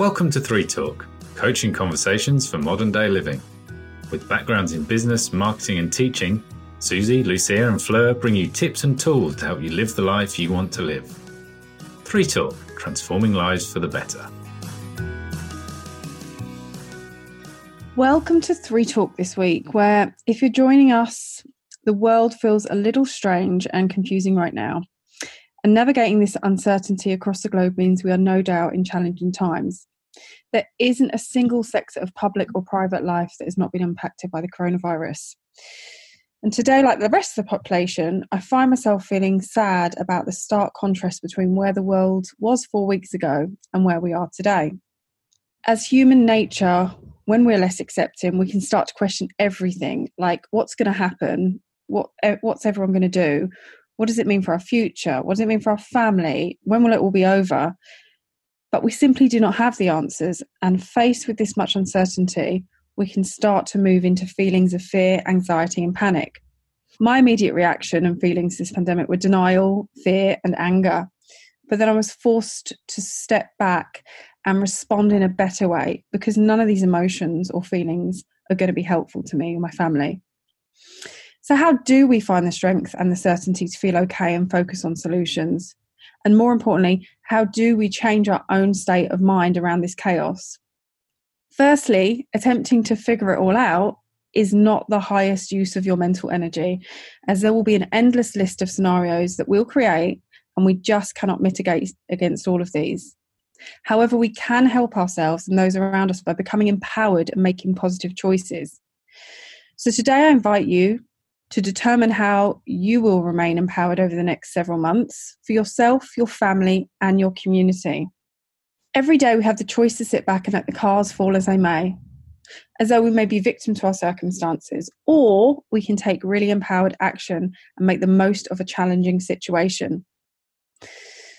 Welcome to Three Talk, coaching conversations for modern day living. With backgrounds in business, marketing, and teaching, Susie, Lucia, and Fleur bring you tips and tools to help you live the life you want to live. Three Talk, transforming lives for the better. Welcome to Three Talk this week, where if you're joining us, the world feels a little strange and confusing right now. And navigating this uncertainty across the globe means we are no doubt in challenging times. There isn't a single sector of public or private life that has not been impacted by the coronavirus. And today, like the rest of the population, I find myself feeling sad about the stark contrast between where the world was four weeks ago and where we are today. As human nature, when we're less accepting, we can start to question everything like what's going to happen? What, what's everyone going to do? What does it mean for our future? What does it mean for our family? When will it all be over? But we simply do not have the answers. And faced with this much uncertainty, we can start to move into feelings of fear, anxiety, and panic. My immediate reaction and feelings this pandemic were denial, fear, and anger. But then I was forced to step back and respond in a better way because none of these emotions or feelings are going to be helpful to me or my family. So, how do we find the strength and the certainty to feel okay and focus on solutions? And more importantly, how do we change our own state of mind around this chaos? Firstly, attempting to figure it all out is not the highest use of your mental energy, as there will be an endless list of scenarios that we'll create, and we just cannot mitigate against all of these. However, we can help ourselves and those around us by becoming empowered and making positive choices. So, today I invite you to determine how you will remain empowered over the next several months for yourself, your family, and your community. Every day we have the choice to sit back and let the cars fall as they may, as though we may be victim to our circumstances, or we can take really empowered action and make the most of a challenging situation.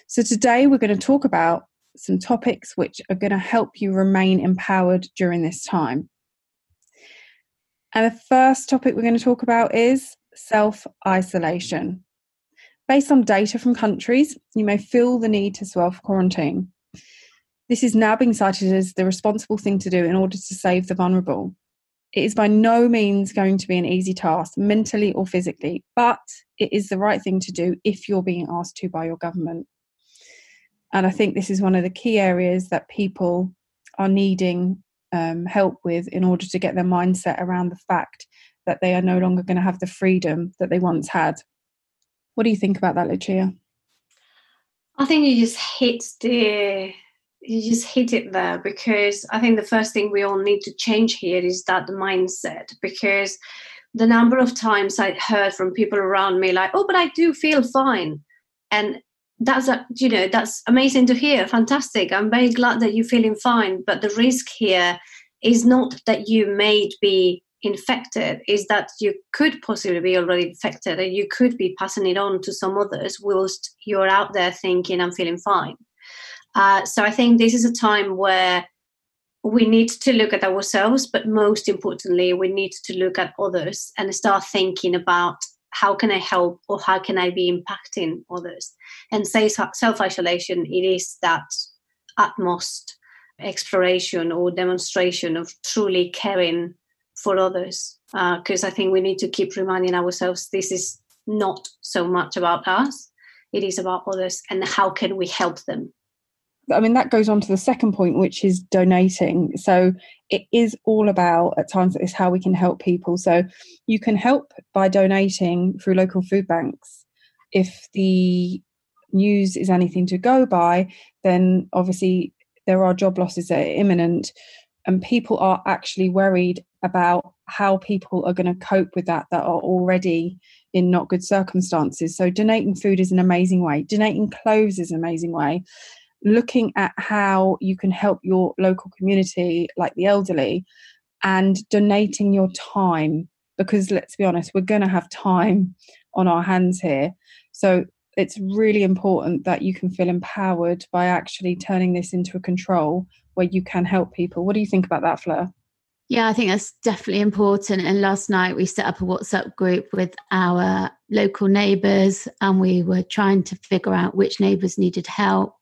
So, today we're going to talk about some topics which are going to help you remain empowered during this time. And the first topic we're going to talk about is self isolation. Based on data from countries, you may feel the need to self quarantine. This is now being cited as the responsible thing to do in order to save the vulnerable. It is by no means going to be an easy task, mentally or physically, but it is the right thing to do if you're being asked to by your government. And I think this is one of the key areas that people are needing um, help with in order to get their mindset around the fact that they are no longer going to have the freedom that they once had. What do you think about that, Lucia? I think you just hit the you just hit it there because I think the first thing we all need to change here is that the mindset because the number of times I heard from people around me like, oh, but I do feel fine. And that's a, you know that's amazing to hear fantastic. I'm very glad that you're feeling fine but the risk here is not that you may be infected is that you could possibly be already infected and you could be passing it on to some others whilst you're out there thinking i'm feeling fine. Uh, so i think this is a time where we need to look at ourselves but most importantly we need to look at others and start thinking about how can I help or how can I be impacting others? And say self isolation, it is that utmost exploration or demonstration of truly caring for others. Because uh, I think we need to keep reminding ourselves this is not so much about us, it is about others and how can we help them I mean, that goes on to the second point, which is donating. So it is all about, at times like this, how we can help people. So you can help by donating through local food banks. If the news is anything to go by, then obviously there are job losses that are imminent, and people are actually worried about how people are going to cope with that that are already in not good circumstances. So donating food is an amazing way. Donating clothes is an amazing way looking at how you can help your local community, like the elderly, and donating your time. Because let's be honest, we're going to have time on our hands here. So it's really important that you can feel empowered by actually turning this into a control where you can help people. What do you think about that, Fleur? Yeah, I think that's definitely important. And last night we set up a WhatsApp group with our local neighbours and we were trying to figure out which neighbours needed help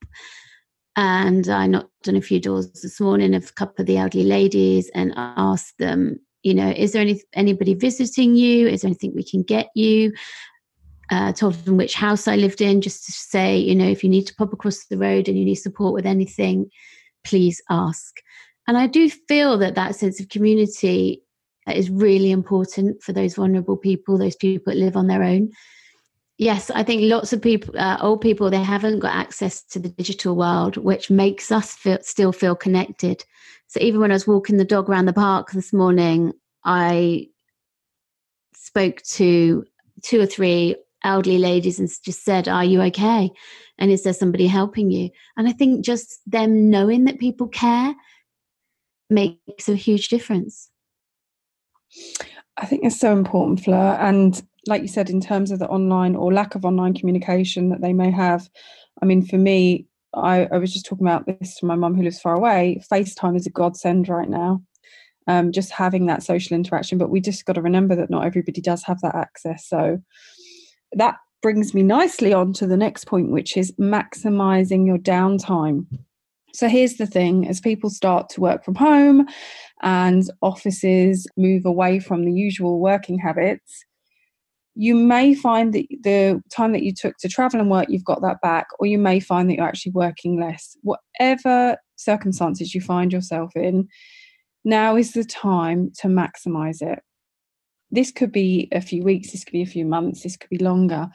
And I knocked on a few doors this morning of a couple of the elderly ladies and asked them, you know, is there any anybody visiting you? Is there anything we can get you? Uh, told them which house I lived in, just to say, you know, if you need to pop across the road and you need support with anything, please ask. And I do feel that that sense of community is really important for those vulnerable people, those people that live on their own. Yes, I think lots of people, uh, old people, they haven't got access to the digital world, which makes us feel, still feel connected. So even when I was walking the dog around the park this morning, I spoke to two or three elderly ladies and just said, Are you okay? And is there somebody helping you? And I think just them knowing that people care makes a huge difference. I think it's so important, Fleur. And like you said, in terms of the online or lack of online communication that they may have, I mean, for me, I, I was just talking about this to my mum who lives far away. FaceTime is a godsend right now. Um, just having that social interaction, but we just got to remember that not everybody does have that access. So that brings me nicely on to the next point, which is maximizing your downtime. So here's the thing as people start to work from home and offices move away from the usual working habits, you may find that the time that you took to travel and work, you've got that back, or you may find that you're actually working less. Whatever circumstances you find yourself in, now is the time to maximize it. This could be a few weeks, this could be a few months, this could be longer.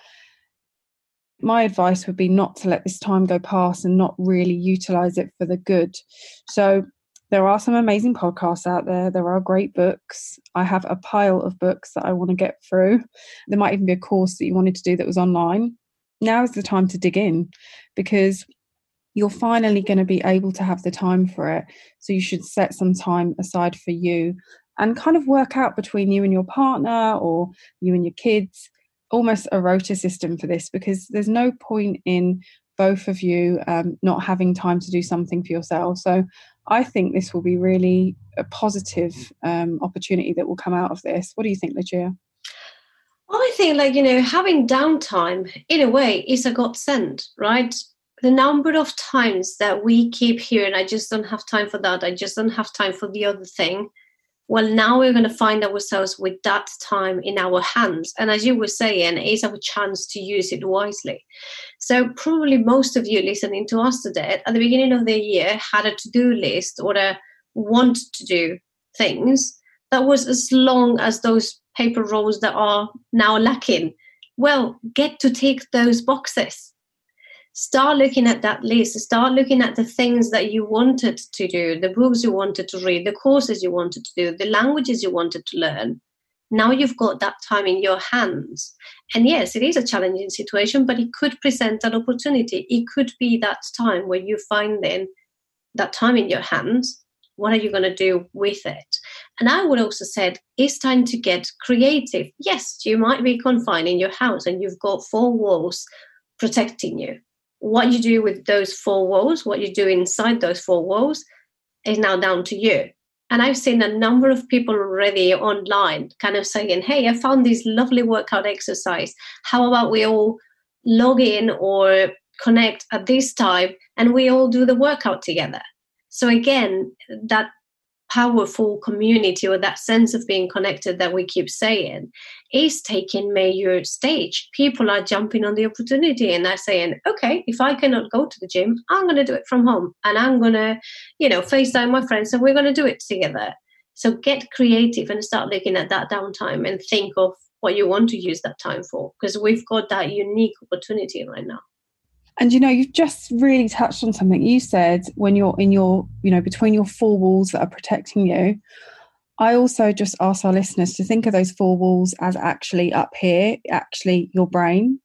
My advice would be not to let this time go past and not really utilize it for the good. So, there are some amazing podcasts out there. There are great books. I have a pile of books that I want to get through. There might even be a course that you wanted to do that was online. Now is the time to dig in because you're finally going to be able to have the time for it. So you should set some time aside for you and kind of work out between you and your partner or you and your kids almost a rota system for this because there's no point in both of you um, not having time to do something for yourself. So I think this will be really a positive um, opportunity that will come out of this. What do you think, Lucia? I think, like, you know, having downtime in a way is a godsend, right? The number of times that we keep hearing, I just don't have time for that, I just don't have time for the other thing well now we're going to find ourselves with that time in our hands. And as you were saying it's our chance to use it wisely. So probably most of you listening to us today at the beginning of the year had a to-do list or a want to do things that was as long as those paper rolls that are now lacking. Well get to tick those boxes start looking at that list. Start looking at the things that you wanted to do the books you wanted to read the courses you wanted to do the languages you wanted to learn. Now you've got that time in your hands. And yes it is a challenging situation but it could present an opportunity. It could be that time where you find then that time in your hands. What are you going to do with it? And i would also said it's time to get creative. Yes you might be confined in your house and you've got four walls protecting you what you do with those four walls, what you do inside those four walls, is now down to you. And I've seen a number of people already online kind of saying, Hey, I found this lovely workout exercise. How about we all log in or connect at this time and we all do the workout together? So, again, that powerful community or that sense of being connected that we keep saying is taking major stage. People are jumping on the opportunity and they're saying, okay, if I cannot go to the gym, I'm going to do it from home and I'm going to, you know, FaceTime my friends and we're going to do it together. So get creative and start looking at that downtime and think of what you want to use that time for because we've got that unique opportunity right now. And you know, you've just really touched on something you said when you're in your, you know, between your four walls that are protecting you. I also just ask our listeners to think of those four walls as actually up here, actually your brain.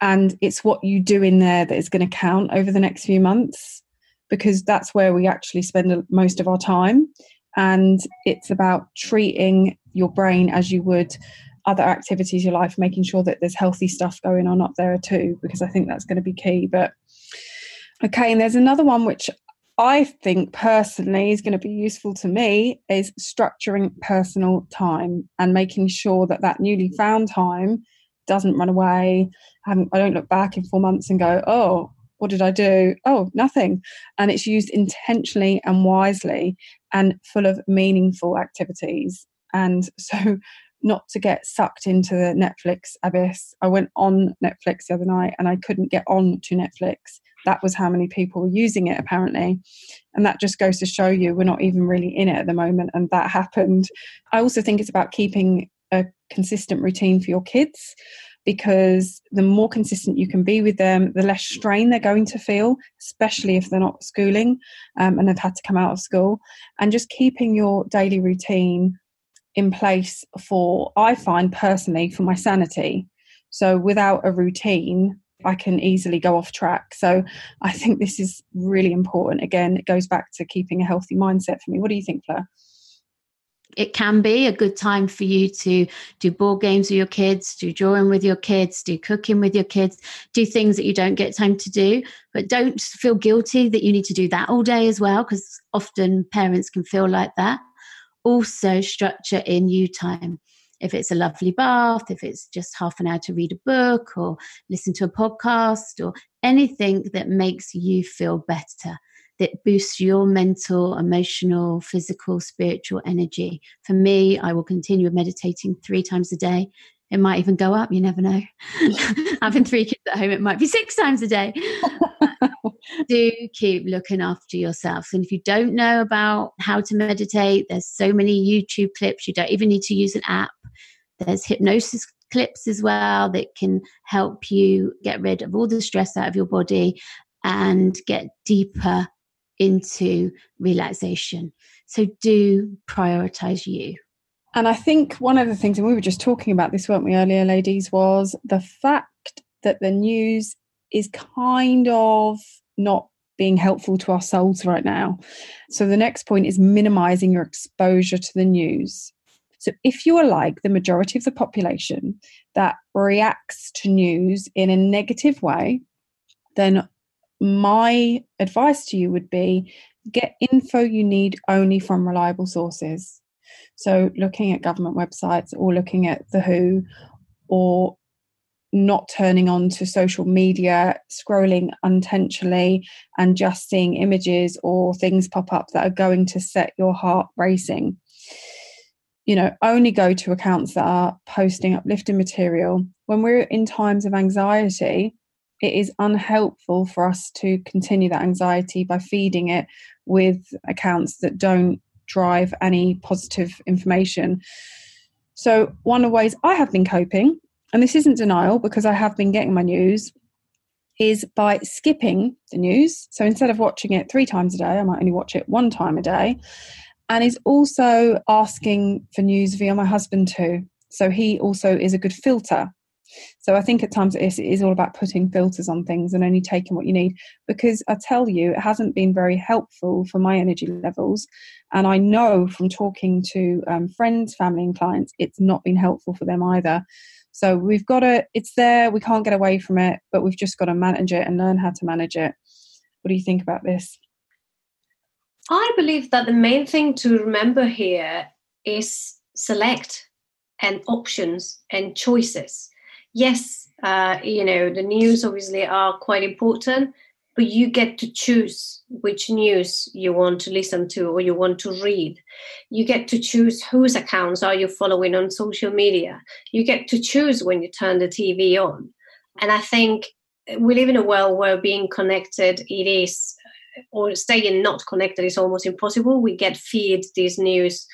And it's what you do in there that is going to count over the next few months because that's where we actually spend most of our time. And it's about treating your brain as you would other activities in your life, making sure that there's healthy stuff going on up there too, because I think that's going to be key. But okay, and there's another one which I think personally is going to be useful to me is structuring personal time and making sure that that newly found time doesn't run away. I, I don't look back in four months and go, oh, what did I do? Oh, nothing. And it's used intentionally and wisely and full of meaningful activities. And so, not to get sucked into the Netflix abyss. I went on Netflix the other night and I couldn't get on to Netflix. That was how many people were using it, apparently. And that just goes to show you we're not even really in it at the moment. And that happened. I also think it's about keeping a consistent routine for your kids because the more consistent you can be with them, the less strain they're going to feel, especially if they're not schooling um, and they've had to come out of school. And just keeping your daily routine in place for, I find personally, for my sanity. So without a routine, I can easily go off track. So I think this is really important. Again, it goes back to keeping a healthy mindset for me. What do you think, Fleur? it can be a good time for you to do board games with your kids, do drawing with your kids, do cooking with your kids, do things that you don't get time to do. But don't feel guilty that you need to do that all day as well, because often parents can feel like that. Also, structure in you time. If it's a lovely bath, if it's just half an hour to read a book or listen to a podcast or anything that makes you feel better that boosts your mental, emotional, physical, spiritual energy. For me, I will continue meditating three times a day. It might even go up, you never know. Having three kids at home, it might be six times a day. Do keep looking after yourself. And if you don't know about how to meditate, there's so many YouTube clips. You don't even need to use an app. There's hypnosis clips as well that can help you get rid of all the stress out of your body and get deeper into relaxation. So do prioritize you. And I think one of the things, and we were just talking about this, weren't we, earlier, ladies, was the fact that the news is kind of not being helpful to our souls right now. So the next point is minimizing your exposure to the news. So if you are like the majority of the population that reacts to news in a negative way, then my advice to you would be get info you need only from reliable sources. So, looking at government websites or looking at The Who or not turning on to social media, scrolling unintentionally, and just seeing images or things pop up that are going to set your heart racing. You know, only go to accounts that are posting uplifting material. When we're in times of anxiety, it is unhelpful for us to continue that anxiety by feeding it with accounts that don't drive any positive information. So, one of the ways I have been coping, and this isn't denial because I have been getting my news, is by skipping the news. So, instead of watching it three times a day, I might only watch it one time a day. And is also asking for news via my husband too. So, he also is a good filter so I think at times it is, all about putting filters on things and only taking what you need. Because I tell you, it hasn't been very helpful for my energy levels. And I know from talking to um, friends, family, and clients, it's not been helpful for them either. So we've got to, it's there, we can't get away from it, but we've just got to manage it and learn how to manage it. What do you think about this? I believe that the main thing to remember here is select and options and choices yes, uh, you know, the news obviously are quite important, but you get to choose which news you want to listen to or you want to read. You get to choose whose accounts are you following on social media. You get to choose when you turn the TV on. And I think we live in a world where being connected, it is, or staying not connected is almost impossible. We get feed these news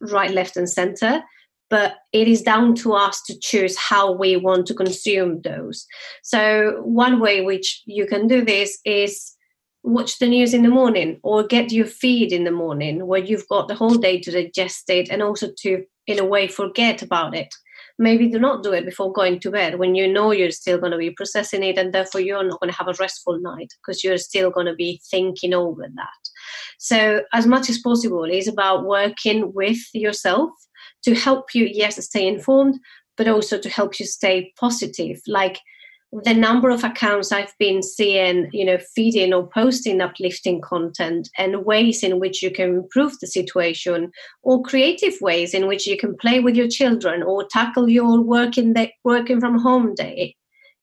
right, left, and center but it is down to us to choose how we want to consume those. So, one way which you can do this is watch the news in the morning or get your feed in the morning where you've got the whole day to digest it and also to, in a way, forget about it. Maybe do not do it before going to bed when you know you're still going to be processing it and therefore you're not going to have a restful night because you're still going to be thinking over that. So, as much as possible, is about working with yourself to help you, yes, stay informed, but also to help you stay positive. Like the number of accounts I've been seeing, you know, feeding or posting uplifting content and ways in which you can improve the situation, or creative ways in which you can play with your children or tackle your working day, working from home day.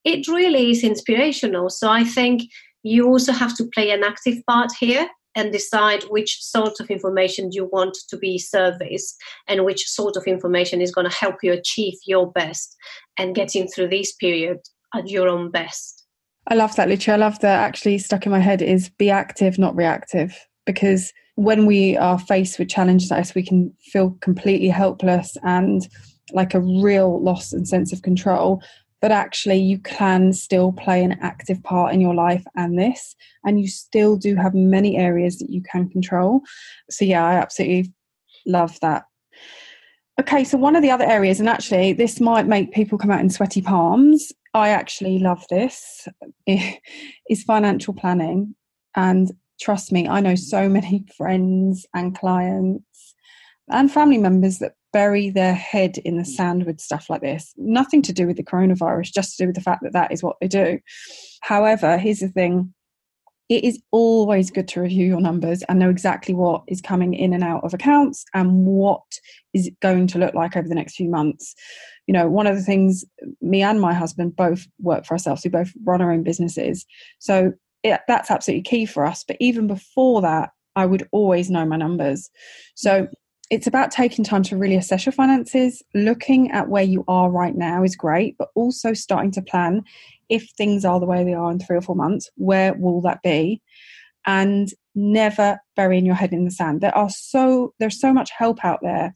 It really is inspirational. So I think you also have to play an active part here and decide which sort of information you want to be serviced and which sort of information is going to help you achieve your best and getting through this period at your own best. I love that, Lucia. I love that actually stuck in my head is be active, not reactive. Because when we are faced with challenges like this, we can feel completely helpless and like a real loss and sense of control but actually you can still play an active part in your life and this and you still do have many areas that you can control. So yeah i absolutely love that. Okay so one of the other areas and actually this might make people come out in sweaty palms i actually love this is financial planning. And trust me i know so many friends and clients and family members that bury their head in the mm. sand with stuff like this. Nothing to do with the coronavirus, just to do with the fact that that is what they do. However, here's the thing it is always good to review your numbers and know exactly what is coming in and out of accounts and what is going to look like over the next few months. You know, one of the things me and my husband both work for ourselves, we both run our own businesses. So it, that's absolutely key for us. But even before that, I would always know my numbers. So mm. It's about taking time to really assess your finances. Looking at where you are right now is great, but also starting to plan if things are the way they are in three or four months, where will that be? And never burying your head in the sand. There are so there's so much help out there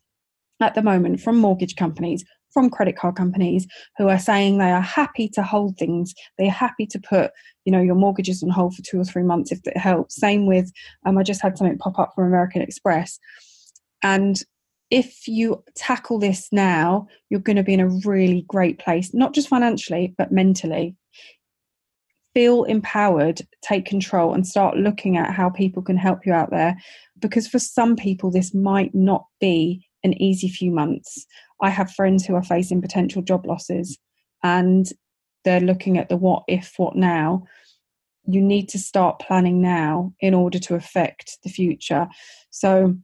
at the moment from mortgage companies, from credit card companies who are saying they are happy to hold things. They're happy to put, you know, your mortgages on hold for two or three months if it helps. Same with, um, I just had something pop up from American Express and if you tackle this now, you're going to be in a really great place, not just financially, but mentally. Feel empowered, take control, and start looking at how people can help you out there. Because for some people, this might not be an easy few months. I have friends who are facing potential job losses and they're looking at the what if, what now. You need to start planning now in order to affect the future. So,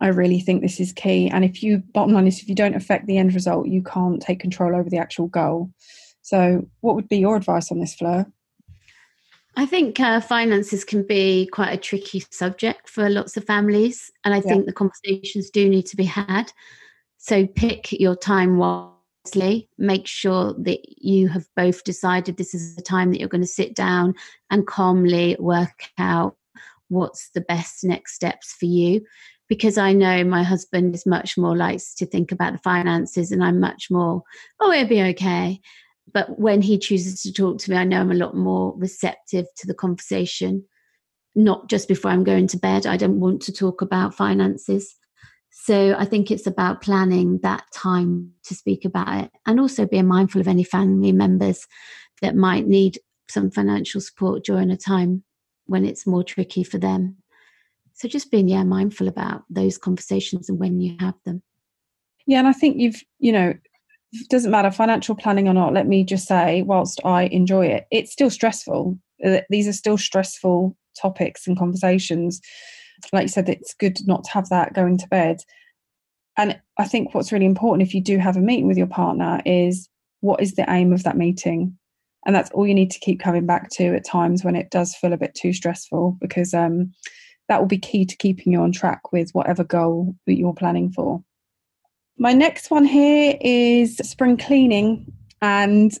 I really think this is key. And if you, bottom line is, if you don't affect the end result, you can't take control over the actual goal. So, what would be your advice on this, Fleur? I think uh, finances can be quite a tricky subject for lots of families. And I yeah. think the conversations do need to be had. So, pick your time wisely. Make sure that you have both decided this is the time that you're going to sit down and calmly work out what's the best next steps for you because I know my husband is much more likes to think about the finances and I'm much more, oh, it'll be okay. But when he chooses to talk to me, I know I'm a lot more receptive to the conversation, not just before I'm going to bed. I don't want to talk about finances. So I think it's about planning that time to speak about it and also being mindful of any family members that might need some financial support during a time when it's more tricky for them. So just being, yeah, mindful about those conversations and when you have them. Yeah, and I think you've, you know, doesn't matter financial planning or not. Let me just say, whilst I enjoy it, it's still stressful. Uh, these are still stressful topics and conversations. Like you said, it's good not to have that going to bed. And I think what's really important if you do have a meeting with your partner is what is the aim of that meeting? And that's all you need to keep coming back to at times when it does feel a bit too stressful because um, that will be key to keeping you on track with whatever goal that you're planning for. My next one here is spring cleaning. And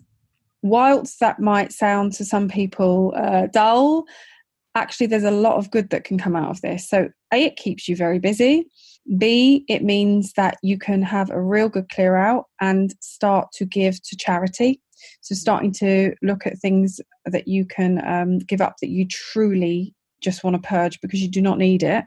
whilst that might sound to some people uh, dull, actually, there's a lot of good that can come out of this. So, A, it keeps you very busy. B, it means that you can have a real good clear out and start to give to charity. So, starting to look at things that you can um, give up that you truly just want to purge because you do not need it.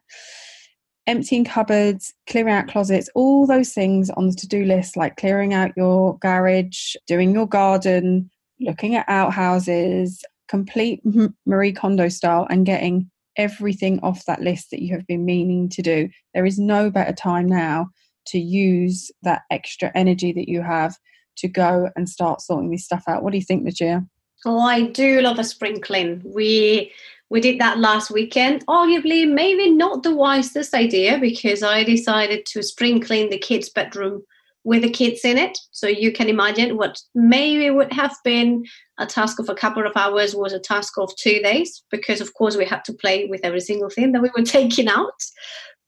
Emptying cupboards, clearing out closets, all those things on the to do list, like clearing out your garage, doing your garden, looking at outhouses, complete Marie Kondo style, and getting everything off that list that you have been meaning to do. There is no better time now to use that extra energy that you have to go and start sorting this stuff out. What do you think, Lucia? Oh, I do love a sprinkling. We we did that last weekend. Arguably, maybe not the wisest idea because I decided to spring clean the kids' bedroom with the kids in it. So you can imagine what maybe would have been a task of a couple of hours was a task of two days because, of course, we had to play with every single thing that we were taking out.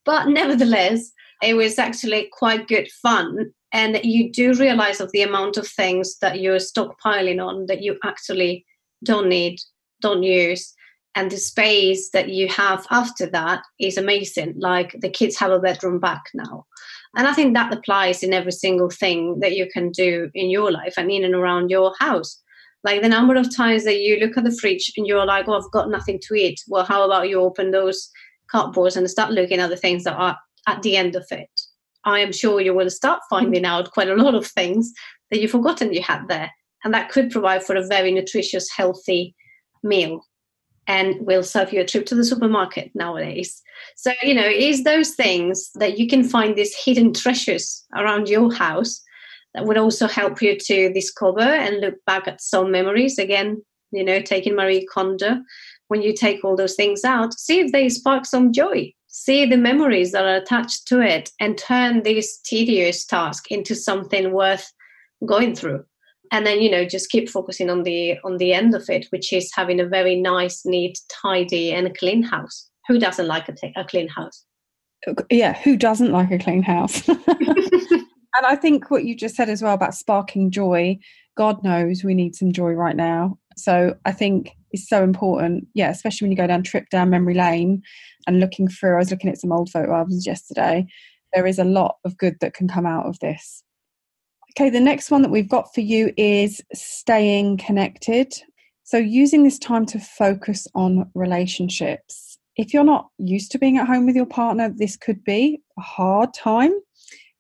But nevertheless, it was actually quite good fun. And you do realize of the amount of things that you're stockpiling on that you actually don't need, don't use. And the space that you have after that is amazing. Like the kids have a bedroom back now. And I think that applies in every single thing that you can do in your life and in and around your house. Like the number of times that you look at the fridge and you're like, oh, I've got nothing to eat. Well, how about you open those cupboards and start looking at the things that are at the end of it? I am sure you will start finding out quite a lot of things that you've forgotten you had there. And that could provide for a very nutritious, healthy meal and will serve you a trip to the supermarket nowadays. So, you know, is those things that you can find these hidden treasures around your house that would also help you to discover and look back at some memories. Again, you know, taking Marie Kondo, when you take all those things out, see if they spark some joy. See the memories that are attached to it and turn this tedious task into something worth going through and then you know just keep focusing on the on the end of it which is having a very nice neat tidy and clean house. Who doesn't like a, t- a clean house? Yeah who doesn't like a clean house? And i think what you just said as well about sparking joy god knows we need some joy right now. So i think it's so important yeah especially when you go down trip down memory lane and looking through i was looking at some old photo albums yesterday. There is a lot of good that can come out of this Okay, the next one that we've got for you is staying connected. So, using this time to focus on relationships. If you're not used to being at home with your partner, this could be a hard time,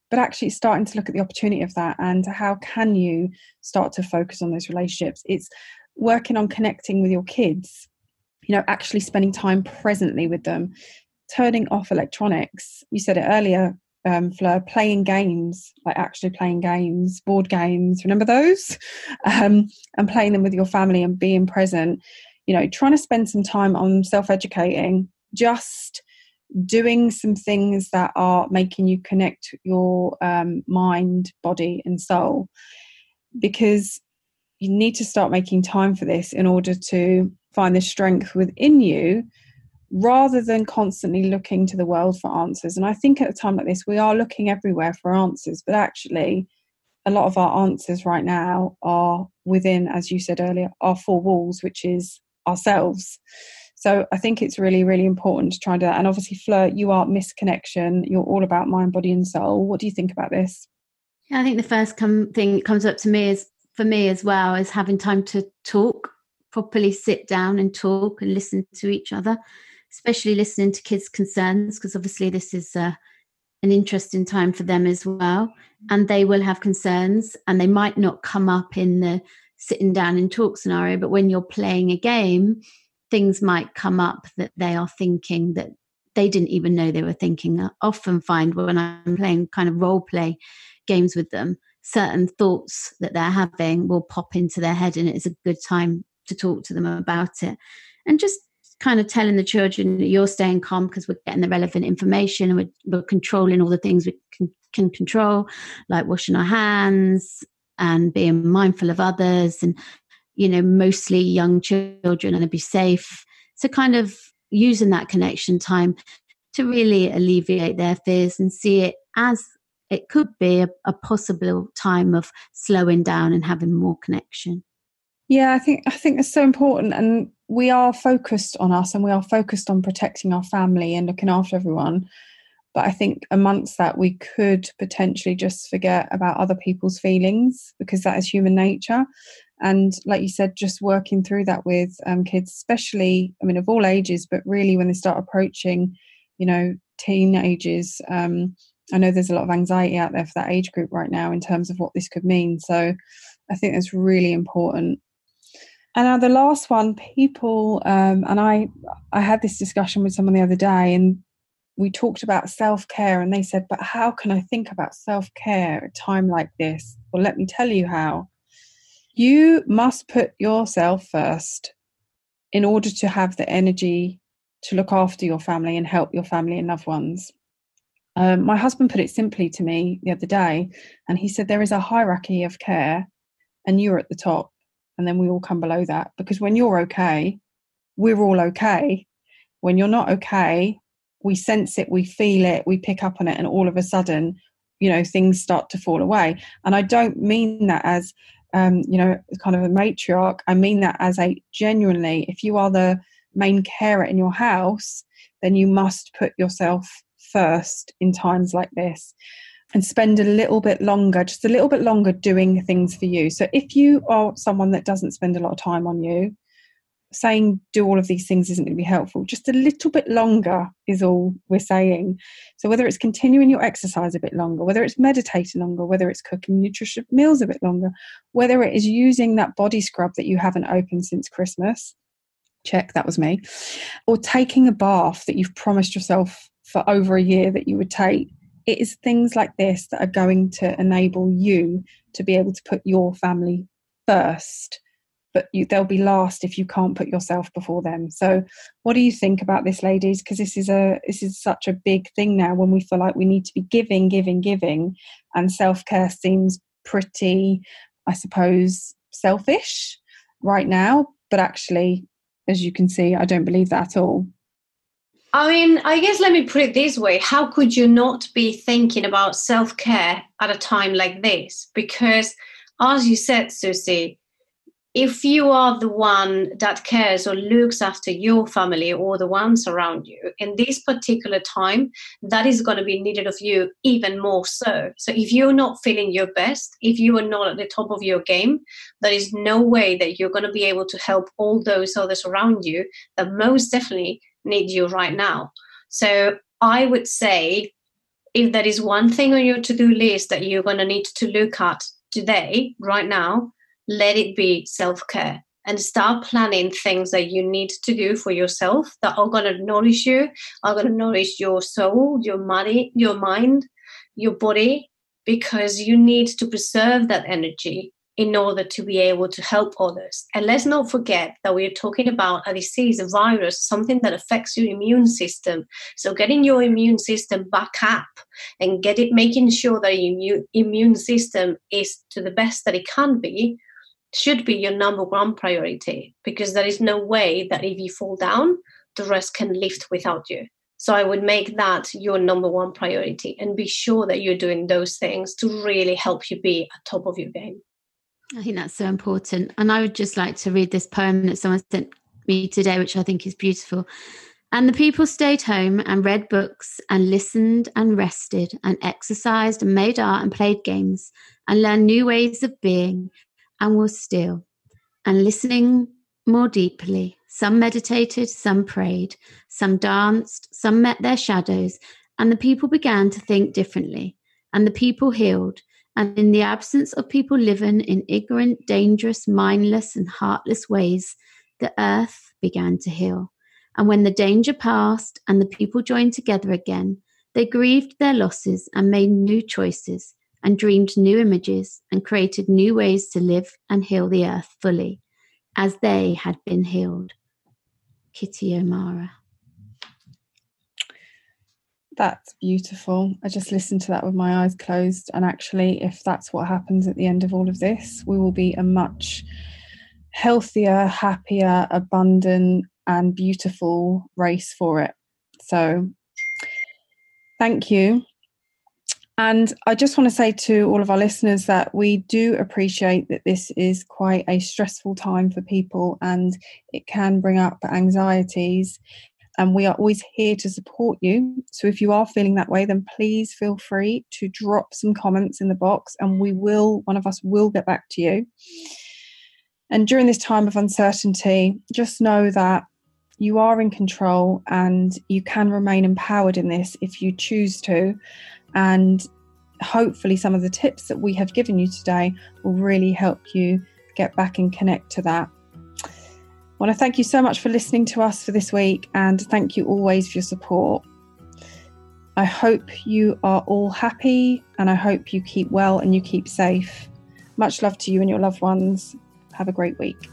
but actually starting to look at the opportunity of that and how can you start to focus on those relationships. It's working on connecting with your kids, you know, actually spending time presently with them, turning off electronics. You said it earlier, um, Fleur, playing games, like actually playing games, board games, remember those? Um, and playing them with your family and being present. You know, trying to spend some time on self educating, just doing some things that are making you connect your um, mind, body, and soul. Because you need to start making time for this in order to find the strength within you rather than constantly looking to the world for answers. And I think at a time like this, we are looking everywhere for answers, but actually, a lot of our answers right now are within, as you said earlier, our four walls, which is ourselves. So I think it's really, really important to try and do that. And obviously, Fleur, you are Miss Connection. You're all about mind, body, and soul. What do you think about this? Yeah, I think the first thing that comes up to me is for me as well is having time to talk, properly sit down and talk and listen to each other especially listening to kids' concerns, because obviously this is uh, an interesting time for them as well. And they will have concerns, and they might not come up in the sitting down and talk scenario, but when you're playing a game, things might come up that they are thinking that they didn't even know they were thinking. I often find when I'm playing kind of role play games with them, certain thoughts that they're having will pop into their head, and it's a good time to talk to them about it. And just kind of telling the children you're staying calm because we're getting the relevant information and we're, we're controlling all the things we can, can control, like washing our hands and being mindful of others and, you know, mostly young children and to be safe. So, kind of using that connection time to really alleviate their fears and see it as it could be a, a possible time of slowing down and having more connection. Yeah, I think I think it's so important, and we are focused on us, and we are focused on protecting our family and looking after everyone. But I think amongst that, we could potentially just forget about other people's feelings because that is human nature. And like you said, just working through that with um, kids, especially, I mean, of all ages, but really when they start approaching, you know, teenagers. Um, I know there's a lot of anxiety out there for that age group right now in terms of what this could mean. So I think that's really important and now the last one, people, um, and I, I had this discussion with someone the other day, and we talked about self care, and they said, "But how can I think about self care at a time like this?" Well, let me tell you how. You must put yourself first in order to have the energy to look after your family and help your family and loved ones. Um, my husband put it simply to me the other day, and he said there is a hierarchy of care, and you're at the top, and then we all come below that. Because when you're okay, we're all okay. When you're not okay, we sense it, we feel it, we pick up on it, and all of a sudden, you know, things start to fall away. And I don't mean that as, um, you know, kind of a matriarch. I mean that as a genuinely, if you are the main carer in your house, then you must put yourself first in times like this and spend a little bit longer, just a little bit longer doing things for you. So if you are someone that doesn't spend a lot of time on you, saying do all of these things isn't going to be helpful. Just a little bit longer is all we're saying. So whether it's continuing your exercise a bit longer, whether it's meditating longer, whether it's cooking nutritious meals a bit longer, whether it is using that body scrub that you haven't opened since Christmas, check that was me, or taking a bath that you've promised yourself for over a year that you would take. It is things like this that are going to enable you to be able to put your family first but you, they'll be last if you can't put yourself before them. So, what do you think about this, ladies? Because this is a this is such a big thing now when we feel like we need to be giving, giving, giving, and self care seems pretty, I suppose, selfish right now. But actually, as you can see, I don't believe that at all. I mean, I guess let me put it this way: How could you not be thinking about self care at a time like this? Because, as you said, Susie if you are the one that cares or looks after your family or the ones around you in this particular time, that is going to be needed of you even more so. So, if you're not feeling your best, if you are not at the top of your game, there is no way that you're going to be able to help all those others around you that most definitely need you right now. So, I would say if there is one thing on your to do list that you're going to need to look at today, right now, let it be self care and start planning things that you need to do for yourself that are going to nourish you, are going to nourish your soul, your money, your mind, your body, because you need to preserve that energy in order to be able to help others. And let's not forget that we're talking about a disease, a virus, something that affects your immune system. So getting your immune system back up and get it making sure that your immune system is to the best that it can be should be your number one priority because there is no way that if you fall down, the rest can lift without you. So I would make that your number one priority and be sure that you're doing those things to really help you be at top of your game. I think that's so important. And I would just like to read this poem that someone sent me today, which I think is beautiful. And the people stayed home and read books and listened and rested and exercised and made art and played games and learned new ways of being and were still and listening more deeply. Some meditated, some prayed, some danced, some met their shadows, and the people began to think differently, and the people healed. And in the absence of people living in ignorant, dangerous, mindless, and heartless ways, the earth began to heal. And when the danger passed and the people joined together again, they grieved their losses and made new choices and dreamed new images and created new ways to live and heal the earth fully as they had been healed. Kitty O'Meara. That's beautiful. I just listened to that with my eyes closed. And actually, if that's what happens at the end of all of this, we will be a much healthier, happier, abundant, and beautiful race for it. So, thank you and I just want to say to all of our listeners that we do appreciate that this is quite a stressful time for people and it can bring up anxieties. And we are always here to support you. So if you are feeling that way, then please feel free to drop some comments in the box and we will, one of us will get back to you. And during this time of uncertainty, just know that you are in control and you can remain empowered in this if you choose to. And hopefully, some of the tips that we have given you today will really help you get back and connect to that. I want to thank you so much for listening to us for this week and thank you always for your support. I hope you are all happy and I hope you keep well and you keep safe. Much love to you and your loved ones. Have a great week.